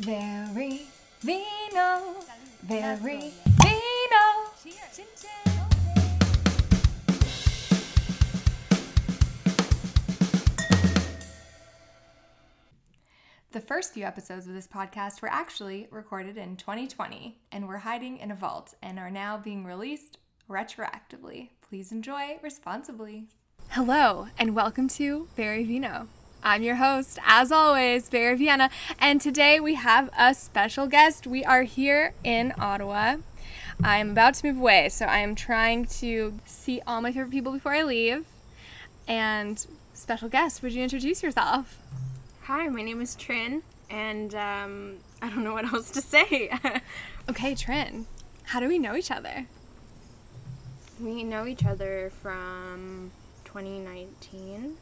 Very vino, very vino. The first few episodes of this podcast were actually recorded in 2020 and were hiding in a vault and are now being released retroactively. Please enjoy responsibly. Hello, and welcome to Very Vino. I'm your host, as always, Vera Vienna, and today we have a special guest. We are here in Ottawa. I'm about to move away, so I am trying to see all my favorite people before I leave. And special guest, would you introduce yourself? Hi, my name is Trinh, and um, I don't know what else to say. Okay, Trinh, how do we know each other? we know each other from 2019,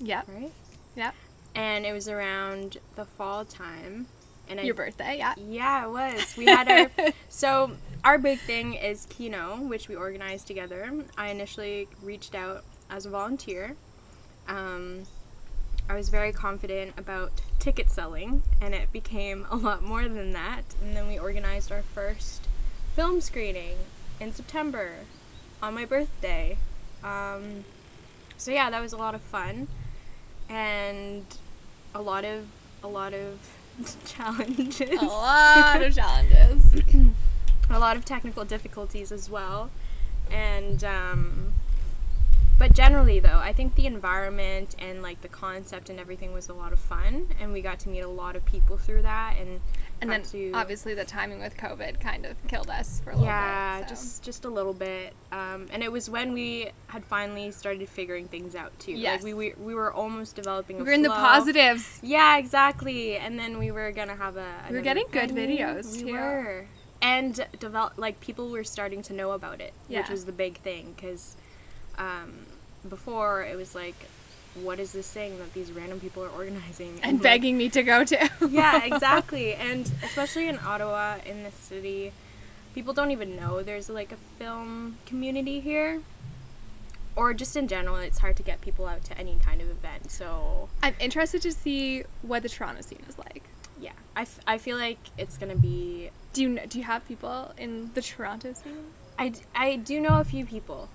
Yep, right? Yep. And it was around the fall time. And I, Your birthday, yeah. Yeah, it was. We had our so our big thing is Kino, which we organized together. I initially reached out as a volunteer. Um, I was very confident about ticket selling, and it became a lot more than that. And then we organized our first film screening in September on my birthday. Um, so yeah, that was a lot of fun, and a lot of a lot of challenges A lot of challenges. a lot of technical difficulties as well. And um, but generally though, I think the environment and like the concept and everything was a lot of fun and we got to meet a lot of people through that and And then to obviously the timing with COVID kind of killed us for a little yeah, bit. so. just just a little bit. Um, and it was when we had finally started figuring things out too. Yes. Like we, we we were almost developing. we a were in the positives. Yeah, exactly. And then we were gonna have a. We were getting good videos, We too. were, and develop like people were starting to know about it, Yeah. which was the big thing. Because um, before it was like, what is this thing that these random people are organizing And like- begging me to go to. yeah, exactly. And especially in Ottawa, in the city, people don't even know there's like a film community here. Or just in general, it's hard to get people out to any kind of event. So I'm interested to see what the Toronto scene is like. yeah, I, f- I feel like it's gonna be. Do you kn- do you have people in the Toronto scene? I, d- I do know a few people,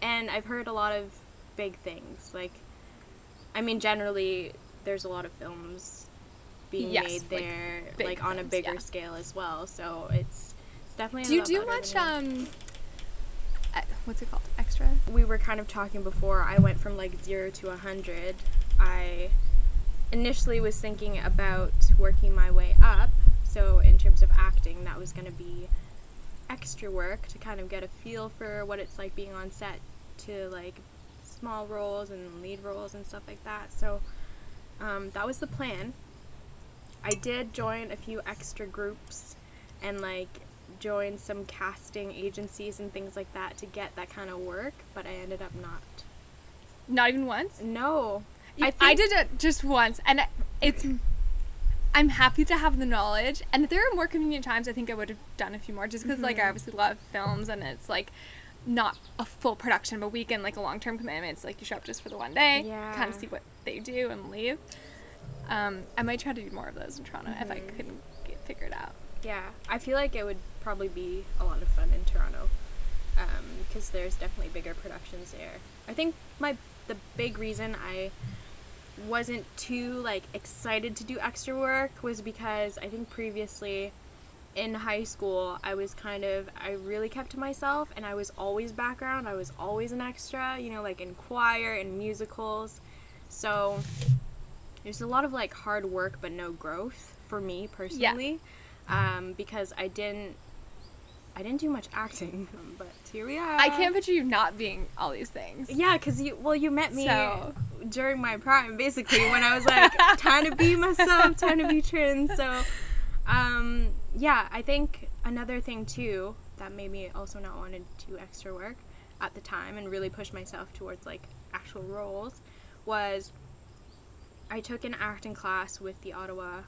and I've heard a lot of big things. Like, I mean, generally, there's a lot of films being Yes, made there, big like, on a bigger yeah. scale as well. So it's, it's definitely. a Do you do much um what's it called? Extra? we were kind of talking before i went from like 0 to a 100 i initially was thinking about working my way up so in terms of acting that was going to be extra work to kind of get a feel for what it's like being on set to like small roles and lead roles and stuff like that so um, that was the plan i did join a few extra groups and like join some casting agencies and things like that to get that kind of work but i ended up not Not even once? no I, I did it just once, and it's. I'm happy to have the knowledge, and if there are more convenient times, I think I would have done a few more, just because like Mm-hmm. I obviously love films, and it's like not a full production of a weekend, like a long term commitment. It's like you show up just for the one day, yeah. kind of see what they do, and leave. Um, I might try to do more of those in Toronto if I Mm-hmm. couldn't get figured out. yeah i feel like it would probably be a lot of fun in toronto because there's definitely bigger productions there i think my the big reason i wasn't too like excited to do extra work was because i think previously in high school i was kind of i really kept to myself and i was always background i was always an extra you know like in choir and musicals so there's a lot of like hard work but no growth for me personally um, because i didn't i didn't do much acting but here we are I can't picture you not being all these things. yeah because you well you met me So- during my prime basically when i was like time to be myself time to be Trinh. so um, yeah i think another thing too that made me also not want to do extra work at the time and really push myself towards like actual roles was i took an acting class with the ottawa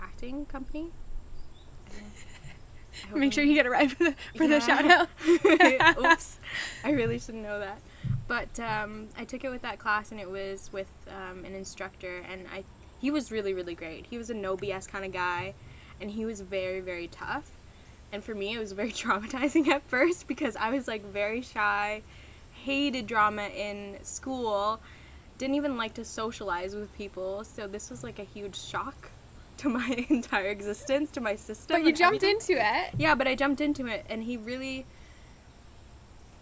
acting company Make sure you get it right for the for the Yeah. shout out. Oops, I really should know that. But um, I took it with that class, and it was with um, an instructor, and I he was really really great. He was a no BS kind of guy, and he was very very tough. And for me, it was very traumatizing at first because I was like very shy, hated drama in school, didn't even like to socialize with people. So this was like a huge shock to my entire existence, to my system. But you jumped everything. into it. Yeah, but I jumped into it, and he really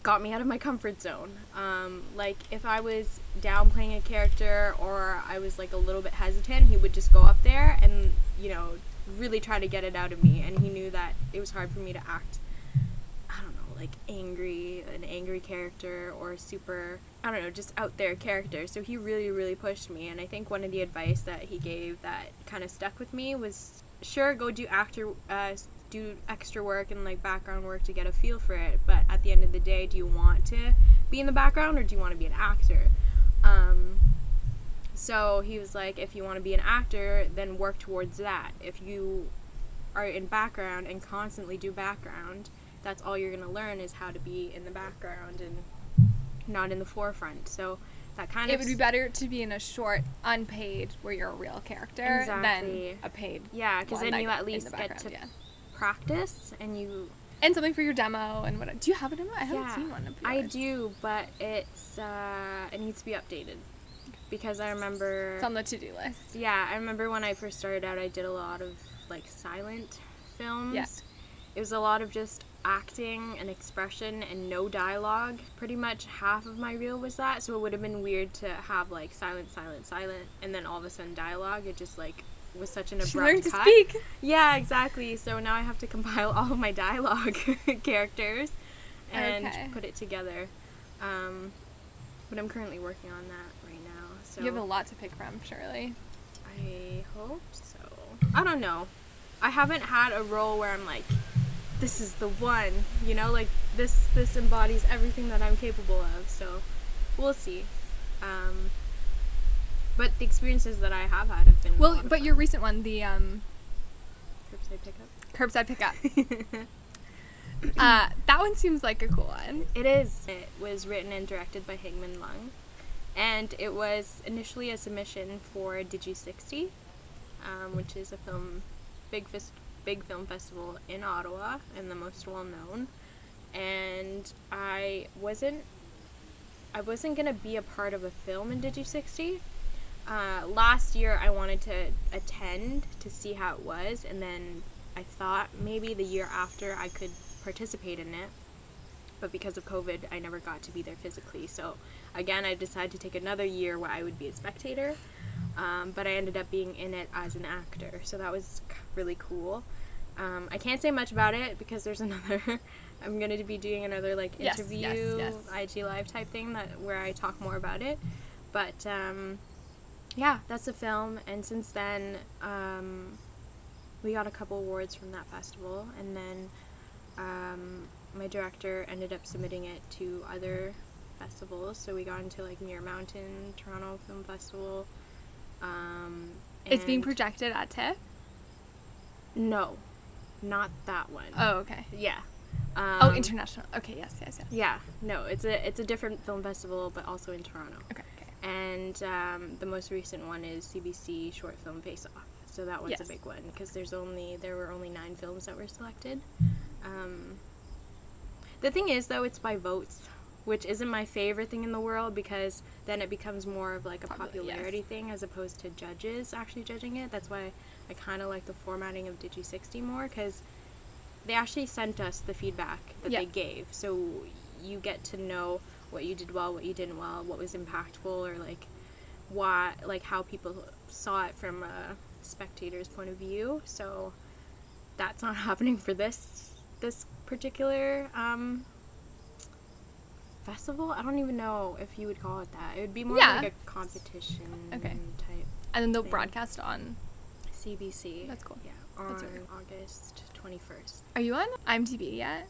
got me out of my comfort zone. Um, like if I was downplaying a character or I was like a little bit hesitant, he would just go up there and you know really try to get it out of me. And he knew that it was hard for me to act. I don't know, like angry, an angry character or super, I don't know, just out there character. So he really, really pushed me. And I think one of the advice that he gave that kind of stuck with me was sure, go do actor, uh, do extra work and like background work to get a feel for it. But at the end of the day, do you want to be in the background or do you want to be an actor? Um, so he was like, if you want to be an actor, then work towards that. If you are in background and constantly do background, that's all you're going to learn is how to be in the background and not in the forefront. So that kind It of It would be better to be in a short, unpaid, where you're a real character Exactly. than a paid. yeah, because then you at least the get to yeah. Practice and you And something for your demo and what? Do you have a demo? I haven't yeah, seen one I do, but it's uh, it needs to be updated because I remember It's on the to-do list. Yeah, I remember when I first started out, I did a lot of like silent films. Yeah. It was a lot of just acting and expression and no dialogue. Pretty much half of my reel was that, so it would have been weird to have like silent, silent, silent, and then all of a sudden dialogue. It just like was such an abrupt She learned to cut. speak. Yeah, exactly. So now I have to compile all of my dialogue characters and Okay. put it together. Um, but I'm currently working on that right now. So You have a lot to pick from, surely. I hope so. I don't know. I haven't had a role where I'm like, this is the one. You know, like this this embodies everything that I'm capable of. So we'll see. Um, but the experiences that I have had have been Well, but your recent one, the um, curbside pickup. curbside pickup, uh, that one seems like a cool one. It is. It was written and directed by Higman Lung, and it was initially a submission for Digi60, um, which is a film, big fest, big film festival in Ottawa and the most well known. And I wasn't, I wasn't gonna be a part of a film in Digi60. Uh, last year, I wanted to attend to see how it was, and then I thought maybe the year after I could participate in it but because of COVID, I never got to be there physically. So again, I decided to take another year where I would be a spectator. Um, but I ended up being in it as an actor, so that was really cool. Um, I can't say much about it because there's another. I'm going to be doing another like Yes, interview, yes, IG live type thing that where I talk more about it. But um, yeah, that's the film, and since then, um, we got a couple awards from that festival, and then um, my director ended up submitting it to other festivals. So we got into like Muir Mountain, Toronto Film Festival. Um, It's being projected at TIFF. No, not that one. Oh, okay. yeah. Um, oh, international. Okay, yes, yes, yes. Yeah, no, it's a it's a different film festival, but also in Toronto. Okay. And um, the most recent one is CBC Short Film Face Off. So that one's Yes. a big one because there's only there were only nine films that were selected. Um, the thing is, though, it's by votes, which isn't my favorite thing in the world because then it becomes more of like a Probably, yes. popularity thing as opposed to judges actually judging it. That's why I kind of like the formatting of Digi60 more because they actually sent us the feedback that Yeah. they gave. So you get to know what you did well, what you didn't well, what was impactful, or like why, like how people saw it from a spectator's point of view. So that's not happening for this this particular um, festival. I don't even know if you would call it that. It would be more Yeah. like a competition Okay. type And then they'll Thing. broadcast on. CBC. That's cool. Yeah, on August twenty first. Are you on IMDb yet?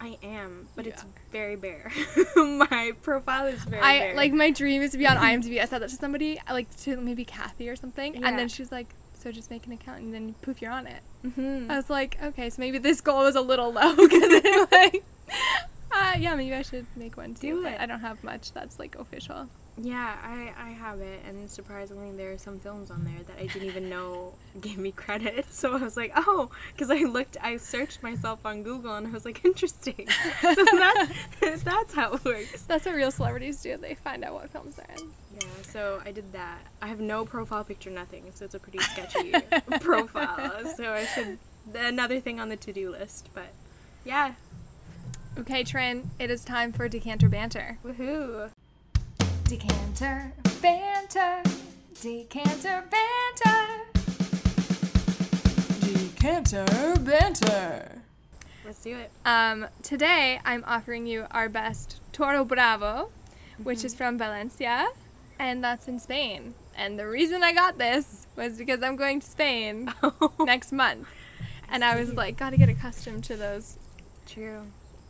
I am, but it's very bare. My profile is very I bare. like my dream is to be on IMDb. I said that to somebody, like to maybe Kathy or something, Yeah. and then she's like, "So just make an account and then poof, you're on it." Mhm. I was like, "Okay, so maybe this goal was a little low because like, uh, yeah, maybe I should make one too." Do but it. I don't have much that's like official. Yeah, I, I have it, and surprisingly, there are some films on there that I didn't even know gave me credit. So I was like, oh, because I looked, I searched myself on Google, and I was like, interesting. so that's that's how it works. That's what real celebrities do. They find out what films they're in. Yeah, so I did that. I have no profile picture, nothing, so it's a pretty sketchy profile. So I should another thing on the to do list, but yeah, Okay, Trinh, it is time for Decanter Banter. woohoo! Decanter Banter. Decanter Banter. Decanter Banter. Let's do it. Um, today I'm offering you our best Toro Bravo, which is from Valencia, and that's in Spain. And the reason I got this was because I'm going to Spain next month. And I was like, gotta get accustomed to those True.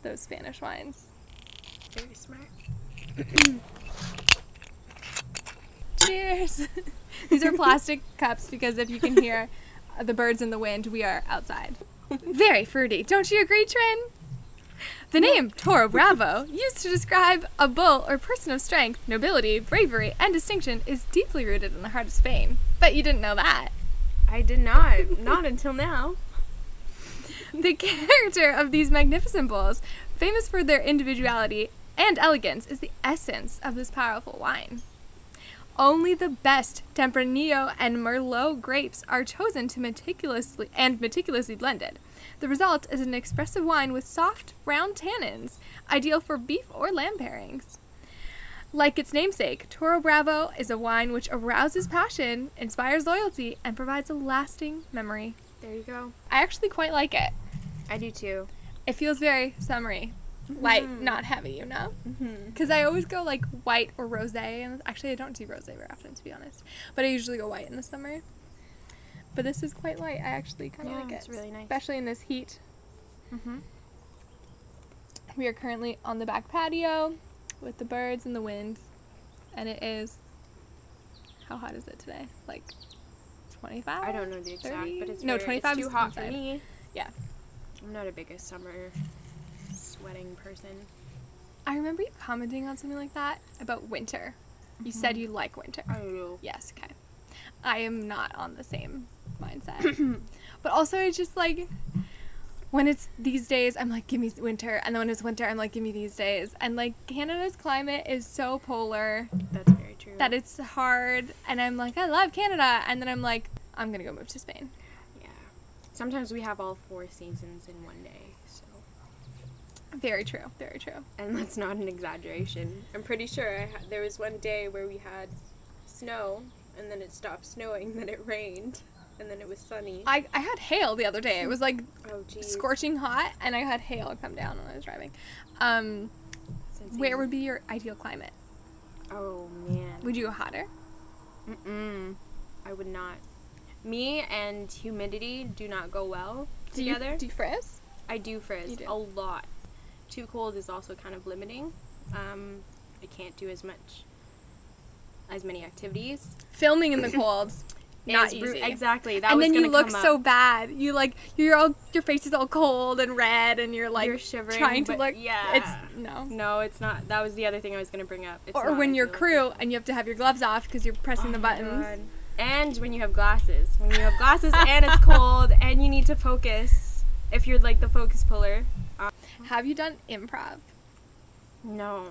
those Spanish wines. Very smart. Cheers! These are plastic cups because if you can hear the birds in the wind, we are outside. Very fruity. Don't you agree, Trinh? The name Toro Bravo, used to describe a bull or person of strength, nobility, bravery, and distinction, is deeply rooted in the heart of Spain. But you didn't know that. I did not. not until now. The character of these magnificent bulls, famous for their individuality and elegance, is the essence of this powerful wine. Only the best Tempranillo and Merlot grapes are chosen to meticulously and meticulously blended. The result is an expressive wine with soft, round tannins, ideal for beef or lamb pairings. Like its namesake, Toro Bravo is a wine which arouses passion, inspires loyalty, and provides a lasting memory. There you go. I actually quite like it. I do too. It feels very summery, light, not heavy, you know? Mm-hmm. Because I always go like white or rose. And actually, I don't do rose very often, to be honest. But I usually go white in the summer. But this is quite light. I actually kind of Yeah, like it. it's really nice. Especially in this heat. Mm-hmm. We are currently on the back patio with the birds and the wind. And it is. How hot is it today? Like 25? I don't know the exact, 30? but it's No, very- 25 It's too is hot inside. for me. Yeah. I'm not a biggest summer sweating person. I remember you commenting on something like that about winter. You said mm-hmm. you like winter. I don't know. Yes, okay. I am not on the same mindset. but also, I just like when it's these days, I'm like, give me winter. And then when it's winter, I'm like, give me these days. And like, Canada's climate is so polar That's very true. that it's hard. And I'm like, I love Canada. And then I'm like, I'm going to go move to Spain. Yeah. Sometimes we have all four seasons in one day. Very true. Very true. And that's not an exaggeration. I'm pretty sure I ha- there was one day where we had snow, and then it stopped snowing, then it rained, and then it was sunny. I, I had hail the other day. It was like oh, scorching hot, and I had hail come down when I was driving. Um, where would be your ideal climate? Oh, man. Would you go hotter? Mm-mm. I would not. Me and humidity do not go well Do you- together. do you frizz? I do frizz You do. a lot. Too cold is also kind of limiting. Um, I can't do as much, as many activities. Filming in the cold, not easy. Exactly. That and then you look so bad. You like you're all your face is all cold and red, and you're like You're shivering, trying to look. yeah. it's no. No, it's not. That was the other thing I was gonna bring up. It's Or when you're crew and you have to have your gloves off because you're pressing Oh the buttons. God. And when you have glasses. When you have glasses and it's cold and you need to focus. If you're like the focus puller. Have you done improv? no.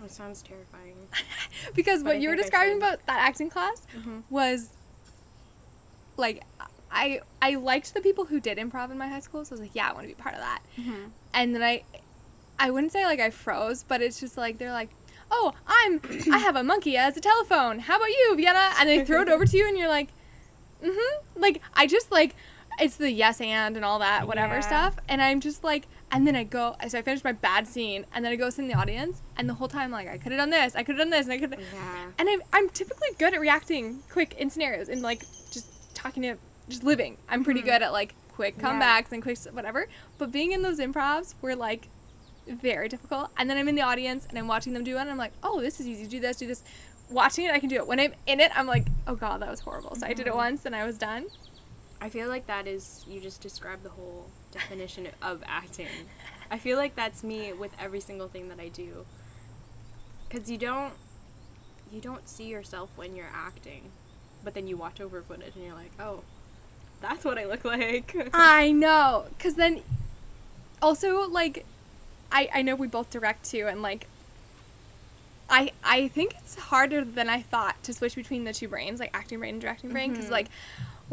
That sounds terrifying. because But I what you were describing about that acting class Mhm. was like I I liked the people who did improv in my high school, so I was like, yeah, I want to be part of that. Mm-hmm. And then I I wouldn't say like I froze, but it's just like they're like, "Oh, I'm I have a monkey as a telephone. How about you, Vienna?" And they throw it over to you and you're like, "Mhm." Like I just like it's the yes and and all that whatever Yeah. stuff, and I'm just like and then I go so I finish my bad scene and then I go sit in the audience and the whole time like I could have done this, I could have done this, and I could Yeah. and I'm, I'm typically good at reacting quick in scenarios and like just talking to just living i'm pretty Mhm. good at like quick Yeah. comebacks and quick whatever but being in those improvs were like very difficult and then i'm in the audience and i'm watching them do it and i'm like oh this is easy do this do this watching it i can do it when i'm in it i'm like oh god that was horrible so i did it Mhm. once and i was done I feel like that is you just described the whole definition of acting. I feel like that's me with every single thing that I do. Cuz you don't you don't see yourself when you're acting, but then you watch over footage and you're like, oh, that's what I look like. I know, cause then, also like, I I know we both direct too, and like. I I think it's harder than I thought to switch between the two brains, like acting brain and directing brain, because mm-hmm. like,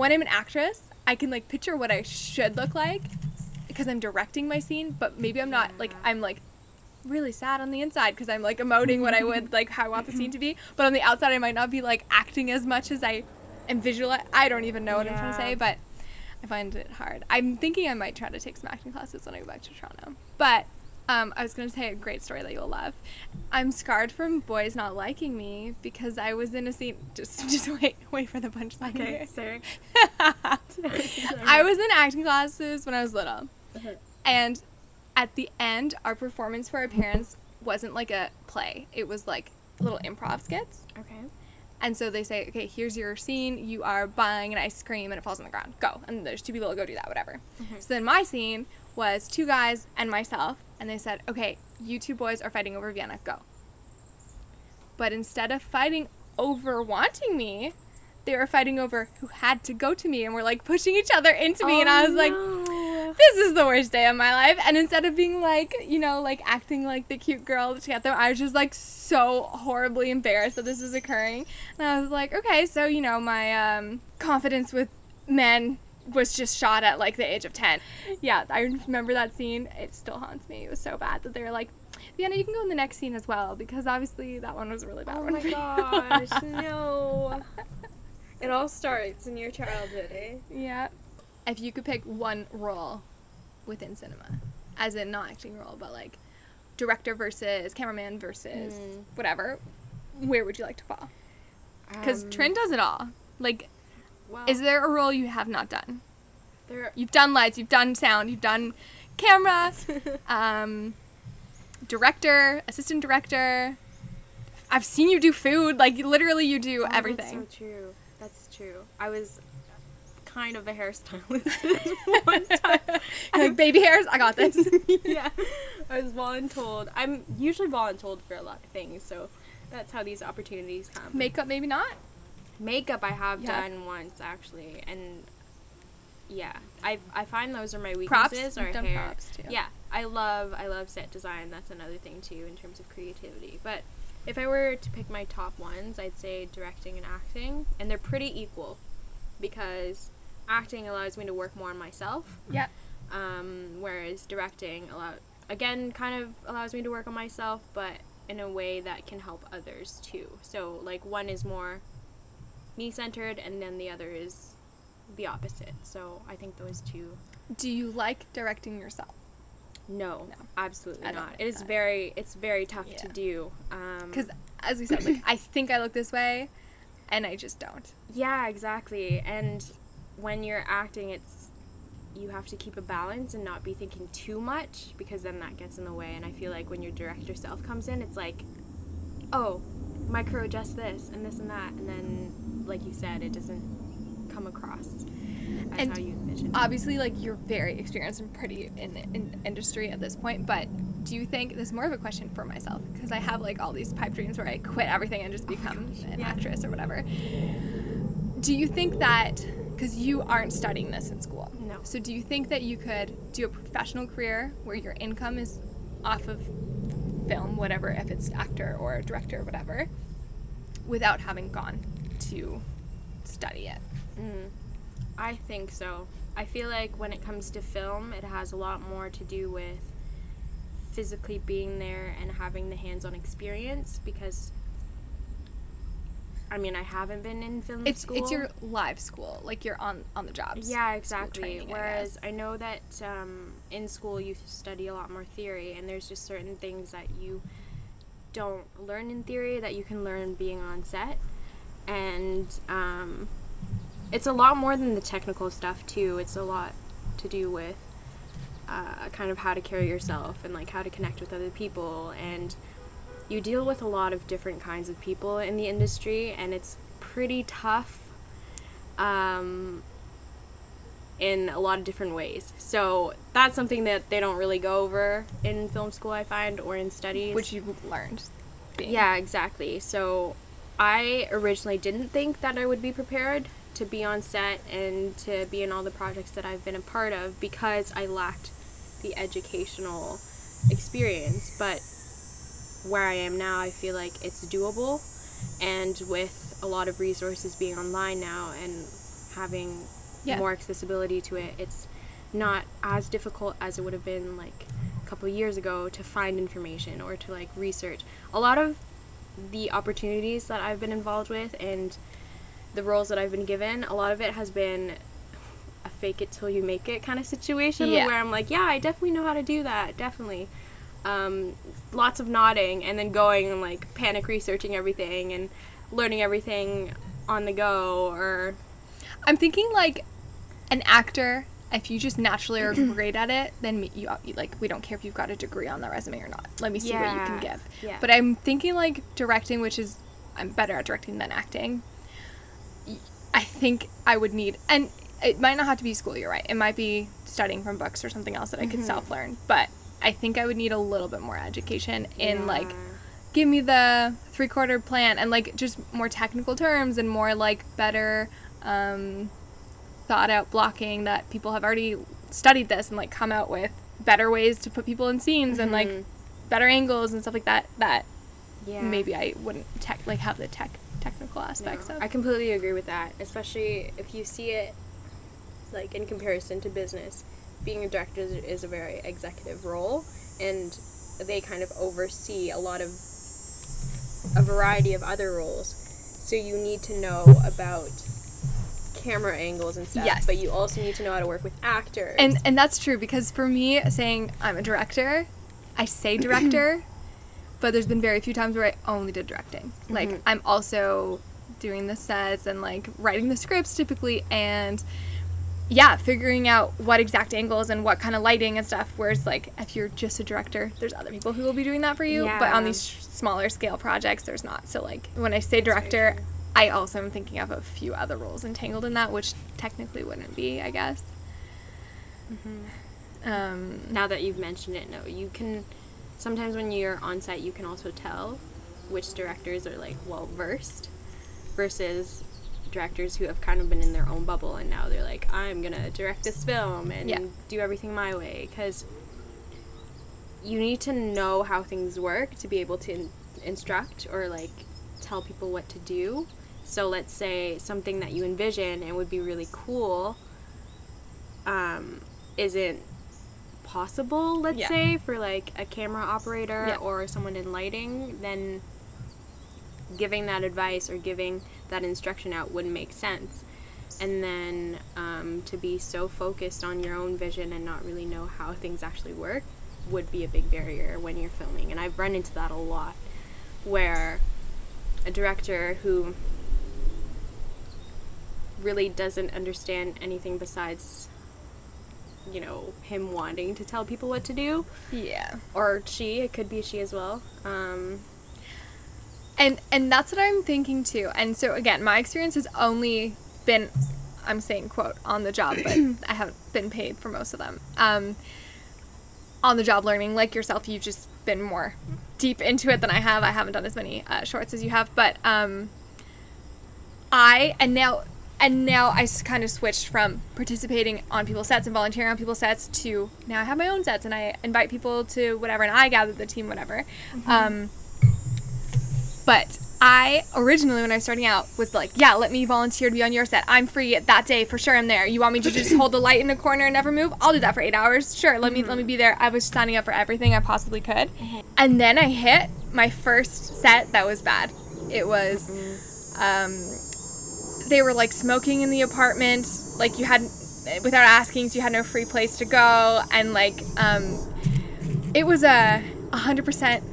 when I'm an actress, I can like picture what I should look like, because I'm directing my scene, but maybe I'm not like I'm like really sad on the inside because I'm like emoting what I would like how I want the scene to be, but on the outside I might not be like acting as much as I am visual. I don't even know what I'm trying to say, but I find it hard. I'm thinking I might try to take some acting classes when I go back to Toronto. But um, I was gonna say a great story that you'll love. I'm scarred from boys not liking me because I was in a scene. Just, just wait, wait for the punchline. here. sorry. I was in acting classes when I was little. And at the end, our performance for our parents wasn't like a play, it was like little improv skits. Okay. And so they say, okay, here's your scene. You are buying an ice cream and it falls on the ground. Go. And there's two people, go do that, whatever. Mm-hmm. So then my scene was two guys and myself. And they said, okay, you two boys are fighting over Vienna. Go. But instead of fighting over wanting me, they were fighting over who had to go to me and were like pushing each other into me. and I oh, was like, this is the worst day of my life. And instead of being like, you know, like acting like the cute girl to get them, I was just like so horribly embarrassed that this was occurring. And I was like, okay, so, you know, my um, confidence with men was just shot at like the age of 10. Yeah, I remember that scene. It still haunts me. It was so bad that they were like, Vienna, you can go in the next scene as well because obviously that one was a really bad Oh one. my for gosh, no. It all starts in your childhood, eh? Yeah. If you could pick one role within cinema, as in not acting role, but like director versus cameraman versus Mm. whatever, where would you like to fall? Because Um, Trinh does it all. Like, well, is there a role you have not done? there? You've done lights, you've done sound, you've done camera, um, director, assistant director. I've seen you do food. Like, literally, you do Oh, everything. That's so true. That's true. I was kind of a hairstylist one time. like, baby hairs, I got this. yeah, I was voluntold. I'm usually voluntold for a lot of things, so that's how these opportunities come. Makeup, maybe not. Makeup I have Yeah. done once actually, and yeah, I I find those are my Props? weaknesses. You've Or done hair. props, too. Yeah, I love I love set design. That's another thing too in terms of creativity. But if I were to pick my top ones, I'd say directing and acting, and they're pretty equal, because acting allows me to work more on myself Yeah. um, whereas directing allow again kind of allows me to work on myself but in a way that can help others too so like one is more me centered and then the other is the opposite so i think those two Do you like directing yourself? no, No. absolutely don't like it is that. very it's very tough to Yeah. do um, Because, as we said, like I think I look this way, and I just don't. Yeah, exactly. And when you're acting, it's you have to keep a balance and not be thinking too much because then that gets in the way. And I feel like when your director self comes in, it's like, oh, micro adjust this and this and that, and then like you said, it doesn't come across as And how you envision. It. Obviously, like you're very experienced and pretty in the in industry at this point. But do you think this is more of a question for myself because I have like all these pipe dreams where I quit everything and just become oh an yeah. actress or whatever. Do you think that because you aren't studying this in school? No. So do you think that you could do a professional career where your income is off of film, whatever, if it's actor or director or whatever, without having gone to study it? Mm, I think so. I feel like when it comes to film, it has a lot more to do with physically being there and having the hands on experience because I mean, I haven't been in film It's school. it's your live school, like you're on on the jobs. yeah, exactly. training, Whereas guess. I, know that um, in school you study a lot more theory, and there's just certain things that you don't learn in theory that you can learn being on set, and um, it's a lot more than the technical stuff too. It's a lot to do with uh, kind of how to carry yourself and like how to connect with other people and you deal with a lot of different kinds of people in the industry and it's pretty tough um, in a lot of different ways so that's something that they don't really go over in film school i find or in studies which you've learned. being- yeah, exactly. So I originally didn't think that I would be prepared to be on set and to be in all the projects that I've been a part of because I lacked the educational experience. But where I am now, I feel like it's doable. And with a lot of resources being online now and having Yeah. more accessibility to it, it's not as difficult as it would have been like a couple of years ago to find information or to like research. A lot of the opportunities that I've been involved with and the roles that I've been given, a lot of it has been a fake it till you make it kind of situation Yeah. where I'm like, yeah, I definitely know how to do that, definitely. Um, lots of nodding and then going and like panic researching everything and learning everything on the go or I'm thinking like an actor. If you just naturally are great at it, then you, like we don't care if you've got a degree on the resume or not. Let me see what you can give. yeah. But I'm thinking like directing, which is I'm better at directing than acting. i think I would need, and it might not have to be school. You're right. It might be studying from books or something else that I Mm-hmm. could self learn. But I think I would need a little bit more education in like give me the three quarter plan and like just more technical terms and more like better um, thought out blocking that people have already studied this and like come out with better ways to put people in scenes and like Mhm. better angles and stuff like that that yeah. maybe I wouldn't tech like have the tech technical aspects No, of. I completely agree with that, especially if you see it like in comparison to business. Being a director is, is a very executive role, and they kind of oversee a lot of a variety of other roles. So you need to know about camera angles and stuff, Yes. but you also need to know how to work with actors. and and that's true because for me saying I'm a director, I say director, but there's been very few times where I only did directing. Like Mhm. I'm also doing the sets and like writing the scripts typically and yeah, figuring out what exact angles and what kind of lighting and stuff. Whereas like if you're just a director, there's other people who will be doing that for you. Yeah. But on these sh- smaller scale projects, there's not. So like when I say director. I also am thinking of a few other roles entangled in that, which technically wouldn't be, I guess. Um, now that you've mentioned it, no, you can. Sometimes when you're on set, you can also tell which directors are like well versed versus directors who have kind of been in their own bubble and now they're like, I'm gonna direct this film and Yeah. do everything my way because you need to know how things work to be able to in- instruct or like tell people what to do. So let's say something that you envision and would be really cool um, isn't possible, let's Yeah. say, for like a camera operator Yeah. or someone in lighting, then giving that advice or giving that instruction out wouldn't make sense. And then um, to be so focused on your own vision and not really know how things actually work would be a big barrier when you're filming. And I've run into that a lot where a director who really doesn't understand anything besides you know him wanting to tell people what to do yeah. or she it could be she as well um, And and that's what I'm thinking too. And so again, my experience has only been I'm saying quote on the job, but I haven't been paid for most of them. Um, on the job learning, like yourself, you've just been more deep into it than I have. I haven't done as many uh, shorts as you have, but um, I and now and now I kind of switched from participating on people's sets and volunteering on people's sets to now I have my own sets and I invite people to whatever and I gather the team whatever. Um, but I originally, when I was starting out, was like, yeah, let me volunteer to be on your set. I'm free that day for sure. I'm there. You want me to just hold the light in the corner and never move? I'll do that for eight hours. Sure, let me let me be there. I was signing up for everything I possibly could, and then I hit my first set that was bad. It was, um, they were like smoking in the apartment. Like you had, without asking, so you had no free place to go, and like, um, it was a hundred percent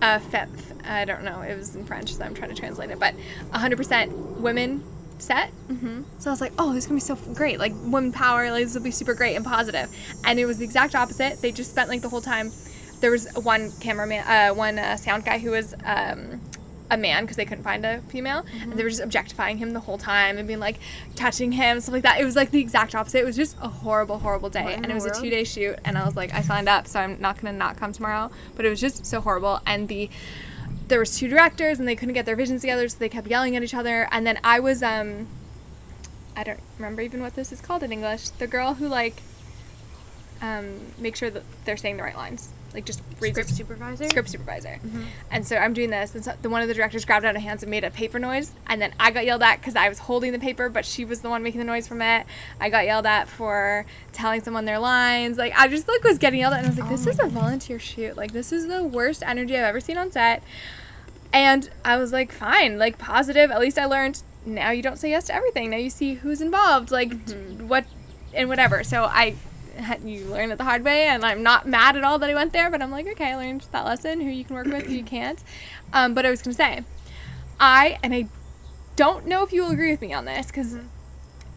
uh, fe- I don't know. It was in French, so I'm trying to translate it. But 100% women set. Mm-hmm. So I was like, oh, this is gonna be so great. Like women power. Like this will be super great and positive. And it was the exact opposite. They just spent like the whole time. There was one cameraman, uh, one uh, sound guy who was um, a man because they couldn't find a female, and they were just objectifying him the whole time and being like touching him, stuff like that. It was like the exact opposite. It was just a horrible, horrible day, and it was a two day shoot. And I was like, I signed up, so I'm not gonna not come tomorrow. But it was just so horrible, and the there was two directors and they couldn't get their visions together, so they kept yelling at each other. And then I was um, I don't remember even what this is called in English. The girl who like um, make sure that they're saying the right lines, like just reads Script supervisor. script supervisor. And so I'm doing this, and so the one of the directors grabbed out of hands and made a paper noise, and then I got yelled at because I was holding the paper, but she was the one making the noise from it. I got yelled at for telling someone their lines. Like I just like was getting yelled at, and I was like, "This is a volunteer shoot. Like this is the worst energy I've ever seen on set." And I was like, "Fine, like positive. At least I learned. Now you don't say yes to everything. Now you see who's involved, like what and whatever." So I you learn it the hard way and i'm not mad at all that i went there but i'm like okay i learned that lesson who you can work with who you can't um, but i was going to say i and i don't know if you will agree with me on this because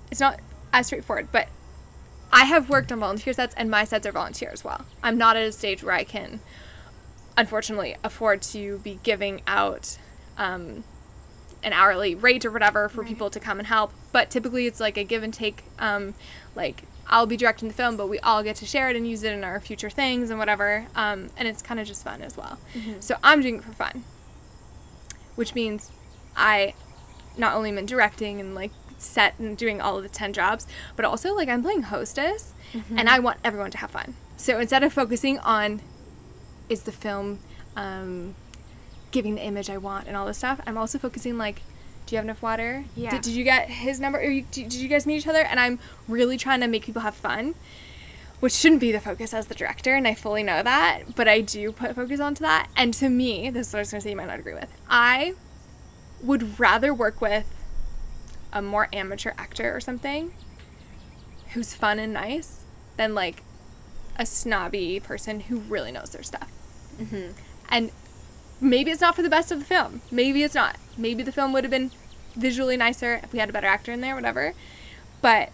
it's not as straightforward but i have worked on volunteer sets and my sets are volunteer as well i'm not at a stage where i can unfortunately afford to be giving out um, an hourly rate or whatever for people to come and help. But typically, it's like a give and take. Um, like I'll be directing the film, but we all get to share it and use it in our future things and whatever. Um, and it's kind of just fun as well. So I'm doing it for fun, which means I not only am directing and like set and doing all of the 10 jobs, but also like I'm playing hostess and I want everyone to have fun. So instead of focusing on is the film um, giving the image I want and all this stuff, I'm also focusing like, do you have enough water? Yeah. Did, did you get his number? Or you, did, did you guys meet each other? And I'm really trying to make people have fun, which shouldn't be the focus as the director, and I fully know that, but I do put focus onto that. And to me, this is what I was going to say you might not agree with. I would rather work with a more amateur actor or something who's fun and nice than like a snobby person who really knows their stuff. Mm-hmm. And maybe it's not for the best of the film. Maybe it's not. Maybe the film would have been visually nicer if we had a better actor in there, whatever. But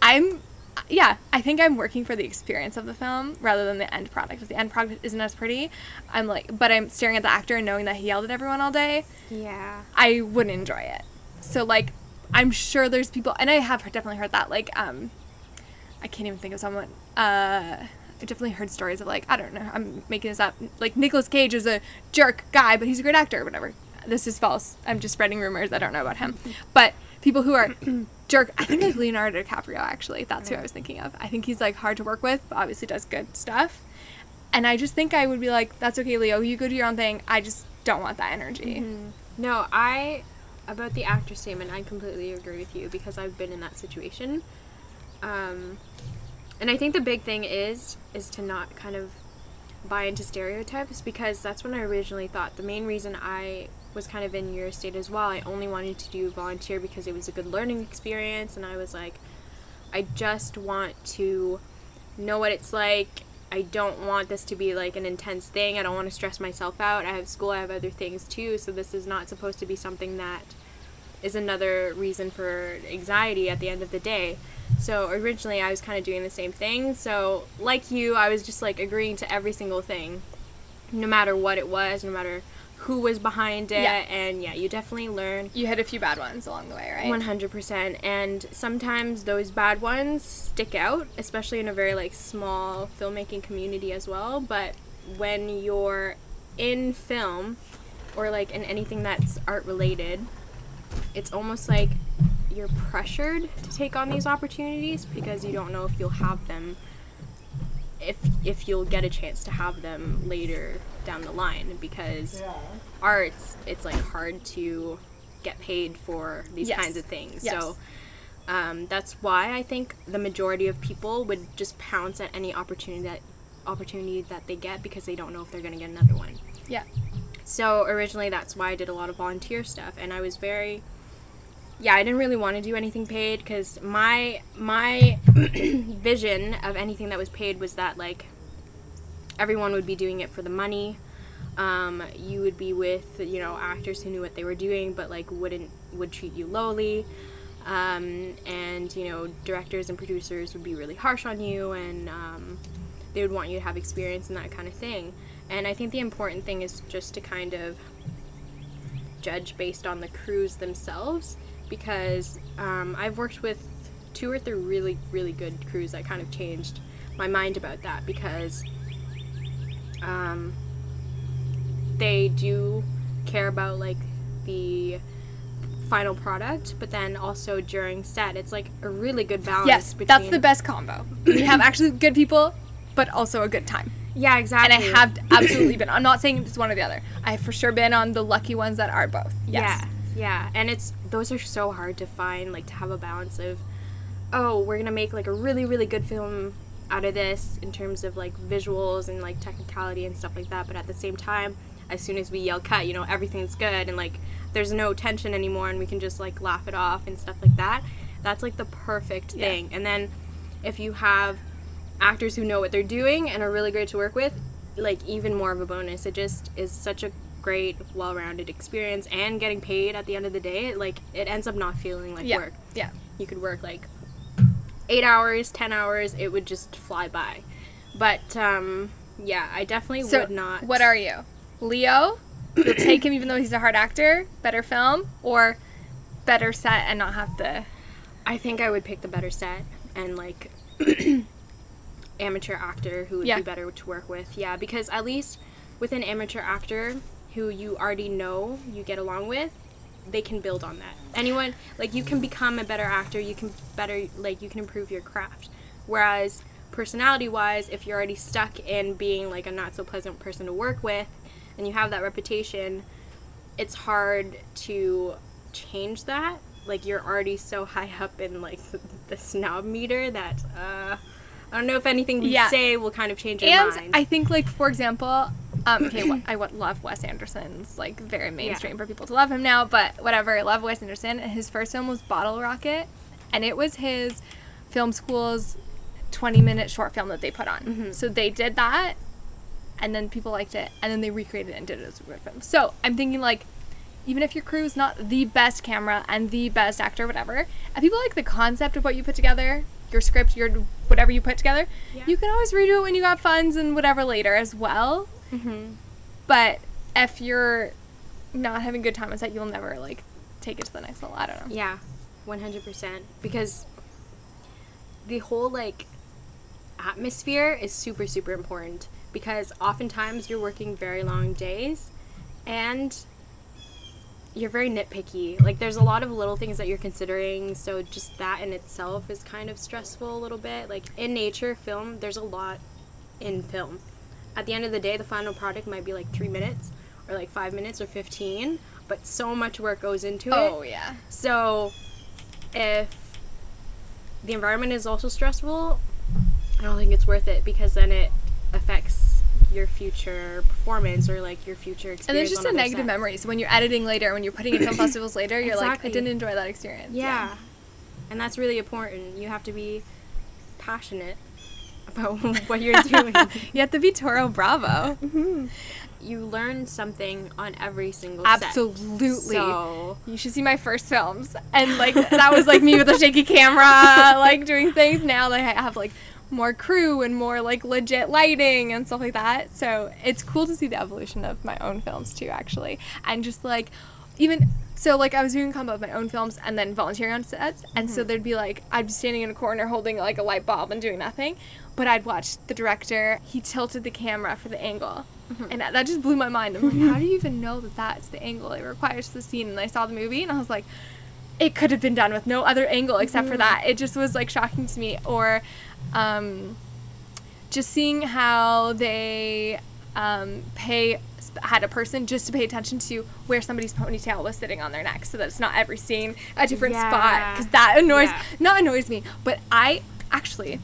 I'm, yeah, I think I'm working for the experience of the film rather than the end product. If the end product isn't as pretty, I'm like, but I'm staring at the actor and knowing that he yelled at everyone all day. Yeah. I wouldn't enjoy it. So like I'm sure there's people and I have definitely heard that like um I can't even think of someone uh I definitely heard stories of like I don't know I'm making this up like Nicolas Cage is a jerk guy but he's a great actor or whatever. This is false. I'm just spreading rumors. I don't know about him. But people who are jerk I think like Leonardo DiCaprio actually. That's who I was thinking of. I think he's like hard to work with but obviously does good stuff. And I just think I would be like that's okay Leo, you go do your own thing. I just don't want that energy. No, I about the actor statement, I completely agree with you because I've been in that situation. Um, and I think the big thing is is to not kind of buy into stereotypes because that's when I originally thought the main reason I was kind of in your state as well. I only wanted to do volunteer because it was a good learning experience and I was like I just want to know what it's like. I don't want this to be like an intense thing. I don't want to stress myself out. I have school, I have other things too, so this is not supposed to be something that is another reason for anxiety at the end of the day. So originally I was kind of doing the same thing. So like you, I was just like agreeing to every single thing no matter what it was, no matter who was behind it Yeah. and yeah, you definitely learn You had a few bad ones along the way, right? one hundred percent, and sometimes those bad ones stick out, especially in a very like small filmmaking community as well. But when you're in film, or like in anything that's art related, it's almost like you're pressured to take on these opportunities because you don't know if you'll have them, if if you'll get a chance to have them later down the line because arts it's like hard to get paid for these Yes. kinds of things Yes. so um, that's why i think the majority of people would just pounce at any opportunity that opportunity that they get because they don't know if they're going to get another one Yeah. so originally that's why i did a lot of volunteer stuff and i was very yeah i didn't really want to do anything paid because my my vision of anything that was paid was that like everyone would be doing it for the money. Um, you would be with you know actors who knew what they were doing but like wouldn't would treat you lowly. Um, and you know directors and producers would be really harsh on you and um, they would want you to have experience and that kind of thing. And i think the important thing is just to kind of judge based on the crews themselves because um, I've worked with two or three really, really good crews that kind of changed my mind about that because um, they do care about like the final product, but then also during set, it's like a really good balance. Yes, between, that's the best combo. You have actually good people, but also a good time. Yeah, exactly. And. I have absolutely been. I'm not saying it's one or the other. I have for sure been on the lucky ones that are both. Yes. Yeah, yeah, and it's those are so hard to find. Like to have a balance of, oh, we're gonna make like a really really good film out of this in terms of like visuals and like technicality and stuff like that. But at the same time, as soon as we yell cut, you know everything's good and like there's no tension anymore and we can just like laugh it off and stuff like that. That's like the perfect Yeah. thing. And then if you have actors who know what they're doing and are really great to work with, like even more of a bonus. It just is such a great, well-rounded experience and getting paid at the end of the day, like it ends up not feeling like Yeah. work. Yeah. You could work like 8 hours, 10 hours, it would just fly by. But um yeah, I definitely So, would not what are you? Leo? You'll take him even though he's a hard actor? Better film? Or better set and not have the. I think I would pick the better set and like amateur actor who would Yeah. be better to work with. Yeah, because at least with an amateur actor who you already know you get along with, they can build on that. Anyone like you can become a better actor, you can better like you can improve your craft. Whereas personality wise, if you're already stuck in being like a not so pleasant person to work with and you have that reputation, it's hard to change that. Like you're already so high up in like the, the snob meter that uh, I don't know if anything we Yeah. say will kind of change your And mind. I think, like, for example, um, okay, I love Wes Anderson's, like, very mainstream for people to love him now, but whatever. I love Wes Anderson. His first film was Bottle Rocket, and it was his film school's 20 minute short film that they put on. Mm-hmm. So they did that, and then people liked it, and then they recreated it and did it as a film. So I'm thinking, like, even if your crew is not the best camera and the best actor, whatever, and people like the concept of what you put together, your script, your whatever you put together, Yeah. you can always redo it when you got funds and whatever later as well. Mm-hmm. But if you're not having good time on set, you'll never like take it to the next level. I don't know. Yeah, one hundred percent. Because the whole like atmosphere is super super important. Because oftentimes you're working very long days, and you're very nitpicky. Like there's a lot of little things that you're considering, so just that in itself is kind of stressful a little bit. Like in nature film, there's a lot in film. At the end of the day, the final product might be like 3 minutes or like 5 minutes or 15, but so much work goes into it. Oh yeah. So if the environment is also stressful, I don't think it's worth it because then it affects your future performance or like your future experience. And there's just a negative sets. memory. So when you're editing later, when you're putting in film festivals later, you're like, I didn't enjoy that experience. Yeah. And that's really important. You have to be passionate about what you're doing. You have to be Toro Bravo. Mm-hmm. you learn something on every single set. Absolutely. So You should see my first films. And like that was like me with a shaky camera, like doing things. Now like I have like more crew and more like legit lighting and stuff like that. So it's cool to see the evolution of my own films too, actually. And just like even so like I was doing a combo of my own films and then volunteering on sets. And so there'd be like I'd be standing in a corner holding like a light bulb and doing nothing. But I'd watch the director, he tilted the camera for the angle. And that, just blew my mind. I'm like, how do you even know that that's the angle it requires for the scene? And I saw the movie and I was like, it could have been done with no other angle except for that. It just was like shocking to me. Or um, just seeing how they um, pay had a person just to pay attention to where somebody's ponytail was sitting on their neck so that it's not every scene a different spot because that annoys Yeah. not annoys me but i actually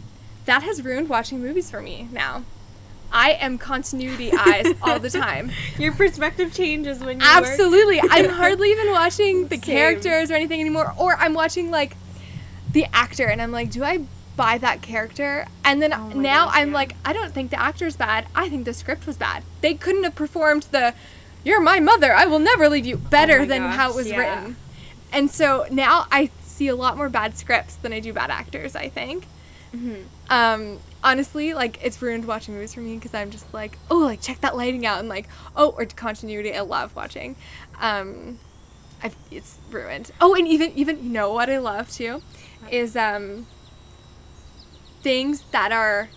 that has ruined watching movies for me now i am continuity eyes all the time your perspective changes when you Absolutely. I'm hardly even watching the Same. characters or anything anymore. Or I'm watching like the actor and I'm like, do I buy that character? And then Oh now gosh, I'm yeah. like, I don't think the actor's bad. I think the script was bad. They couldn't have performed the you're my mother, I will never leave you better Oh than how it was yeah. written. And so now I see a lot more bad scripts than I do bad actors, I think. Mm-hmm. Um, honestly, like it's ruined watching movies for me because I'm just like, oh, like check that lighting out, and like, oh, or continuity. I love watching. Um, I've, it's ruined. Oh, and even even you know what I love too, is um things that are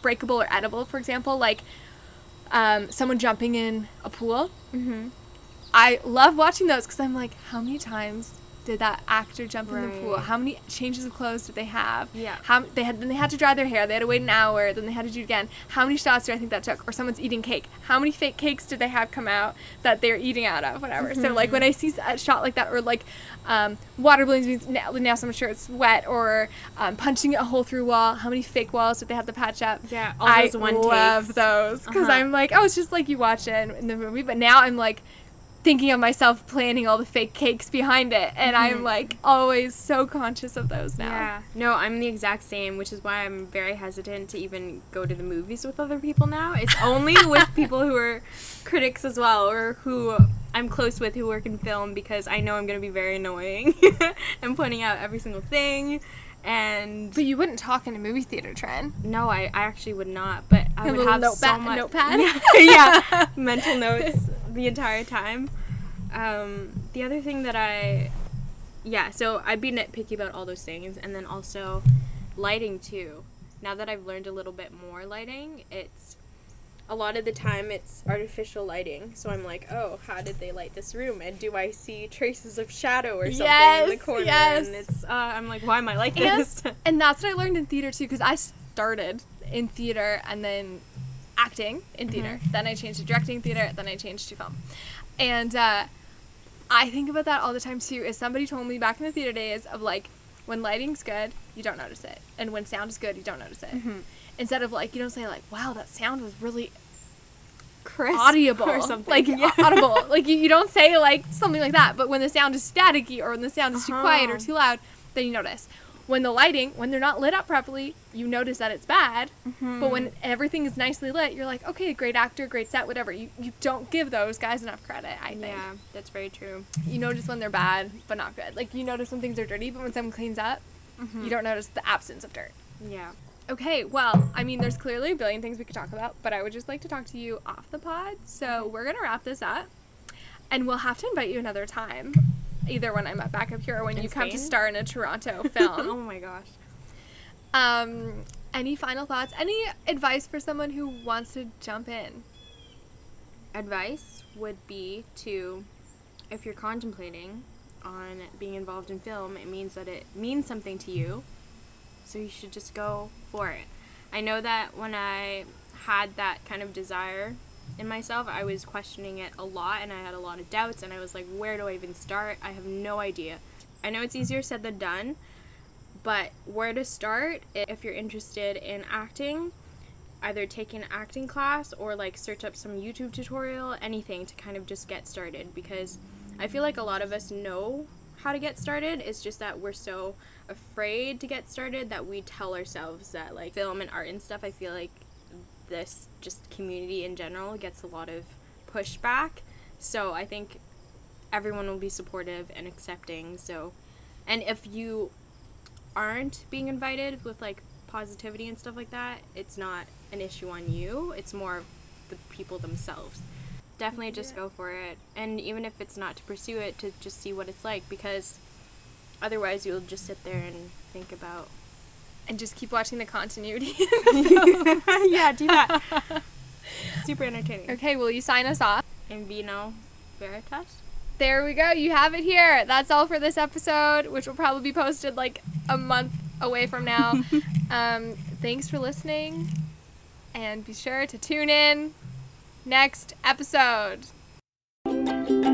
breakable or edible. For example, like um, someone jumping in a pool. Mm-hmm. I love watching those because I'm like, how many times did that actor jump in the pool? How many changes of clothes did they have? Yeah. How they had then they had to dry their hair. They had to wait an hour. Then they had to do it again. How many shots do I think that took? Or someone's eating cake. How many fake cakes did they have come out that they're eating out of? Whatever. So like when I see a shot like that, or like um, water balloons now, now someone's sure it's wet, or um, punching a hole through a wall. How many fake walls did they have to patch up? Yeah, all I those one love takes. those because Uh-huh. I'm like, oh, it's just like you watch it in the movie, but now I'm like thinking of myself planning all the fake cakes behind it, and I'm mm-hmm. like always so conscious of those now. Yeah. No, I'm the exact same, which is why I'm very hesitant to even go to the movies with other people now. It's only with people who are critics as well or who I'm close with who work in film because I know I'm going to be very annoying and pointing out every single thing. And But you wouldn't talk in a movie theater, Trinh. no, I, I actually would not, but I A would have so notepad- much notepad? Yeah, yeah, mental notes the entire time. Um, the other thing that I, yeah, so I'd be nitpicky about all those things, and then also lighting too. Now that I've learned a little bit more lighting, it's a lot of the time it's artificial lighting. So I'm like, oh, how did they light this room? And do I see traces of shadow or something in the corner? yes. And it's, uh, I'm like, why am I like And, this? and that's what I learned in theater too, because I started in theater and then acting in theater. Then I changed to directing theater. Then I changed to film. And uh, I think about that all the time too. Is somebody told me back in the theater days of like, when lighting's good, you don't notice it, and when sound is good, you don't notice it. Instead of like, you don't say like, wow, that sound was really Crisp audible or something. like yeah. audible like you, you don't say like something like that but when the sound is staticky or when the sound is too quiet or Uh-huh. too loud then you notice when the lighting when they're not lit up properly you notice that it's bad. Mm-hmm. But when everything is nicely lit you're like okay great actor great set whatever. You, you don't give those guys enough credit i think. Yeah, that's very true. you notice when they're bad but not good. Like you notice when things are dirty but when someone cleans up mm-hmm. you don't notice the absence of dirt. Yeah. Okay, well, I mean, there's clearly a billion things we could talk about, but I would just like to talk to you off the pod. So we're gonna wrap this up, and we'll have to invite you another time, either when I'm back up here or when In you come to star in a Toronto film. oh my gosh. um, any final thoughts? Any advice for someone who wants to jump in? Advice would be to, if you're contemplating on being involved in film, it means that it means something to you. So you should just go for it. I know that when I had that kind of desire in myself, I was questioning it a lot and I had a lot of doubts and I was like, where do I even start? I have no idea. I know it's easier said than done, but where to start if you're interested in acting? either take an acting class or like search up some YouTube tutorial, anything to kind of just get started because I feel like a lot of us know how to get started. It's just that we're so afraid to get started that we tell ourselves that like film and art and stuff, I feel like this just community in general gets a lot of pushback. So I think everyone will be supportive and accepting. So and if you aren't being invited with like positivity and stuff like that, it's not an issue on you. It's more the people themselves. Definitely just go for it. And even if it's not to pursue it, to just see what it's like because otherwise you'll just sit there and think about And just keep watching the continuity. Yeah, do that. Super entertaining. okay, will you sign us off? In vino veritas. There we go. You have it here. That's all for this episode, which will probably be posted like a month away from now. um, thanks for listening, and be sure to tune in next episode. I'm going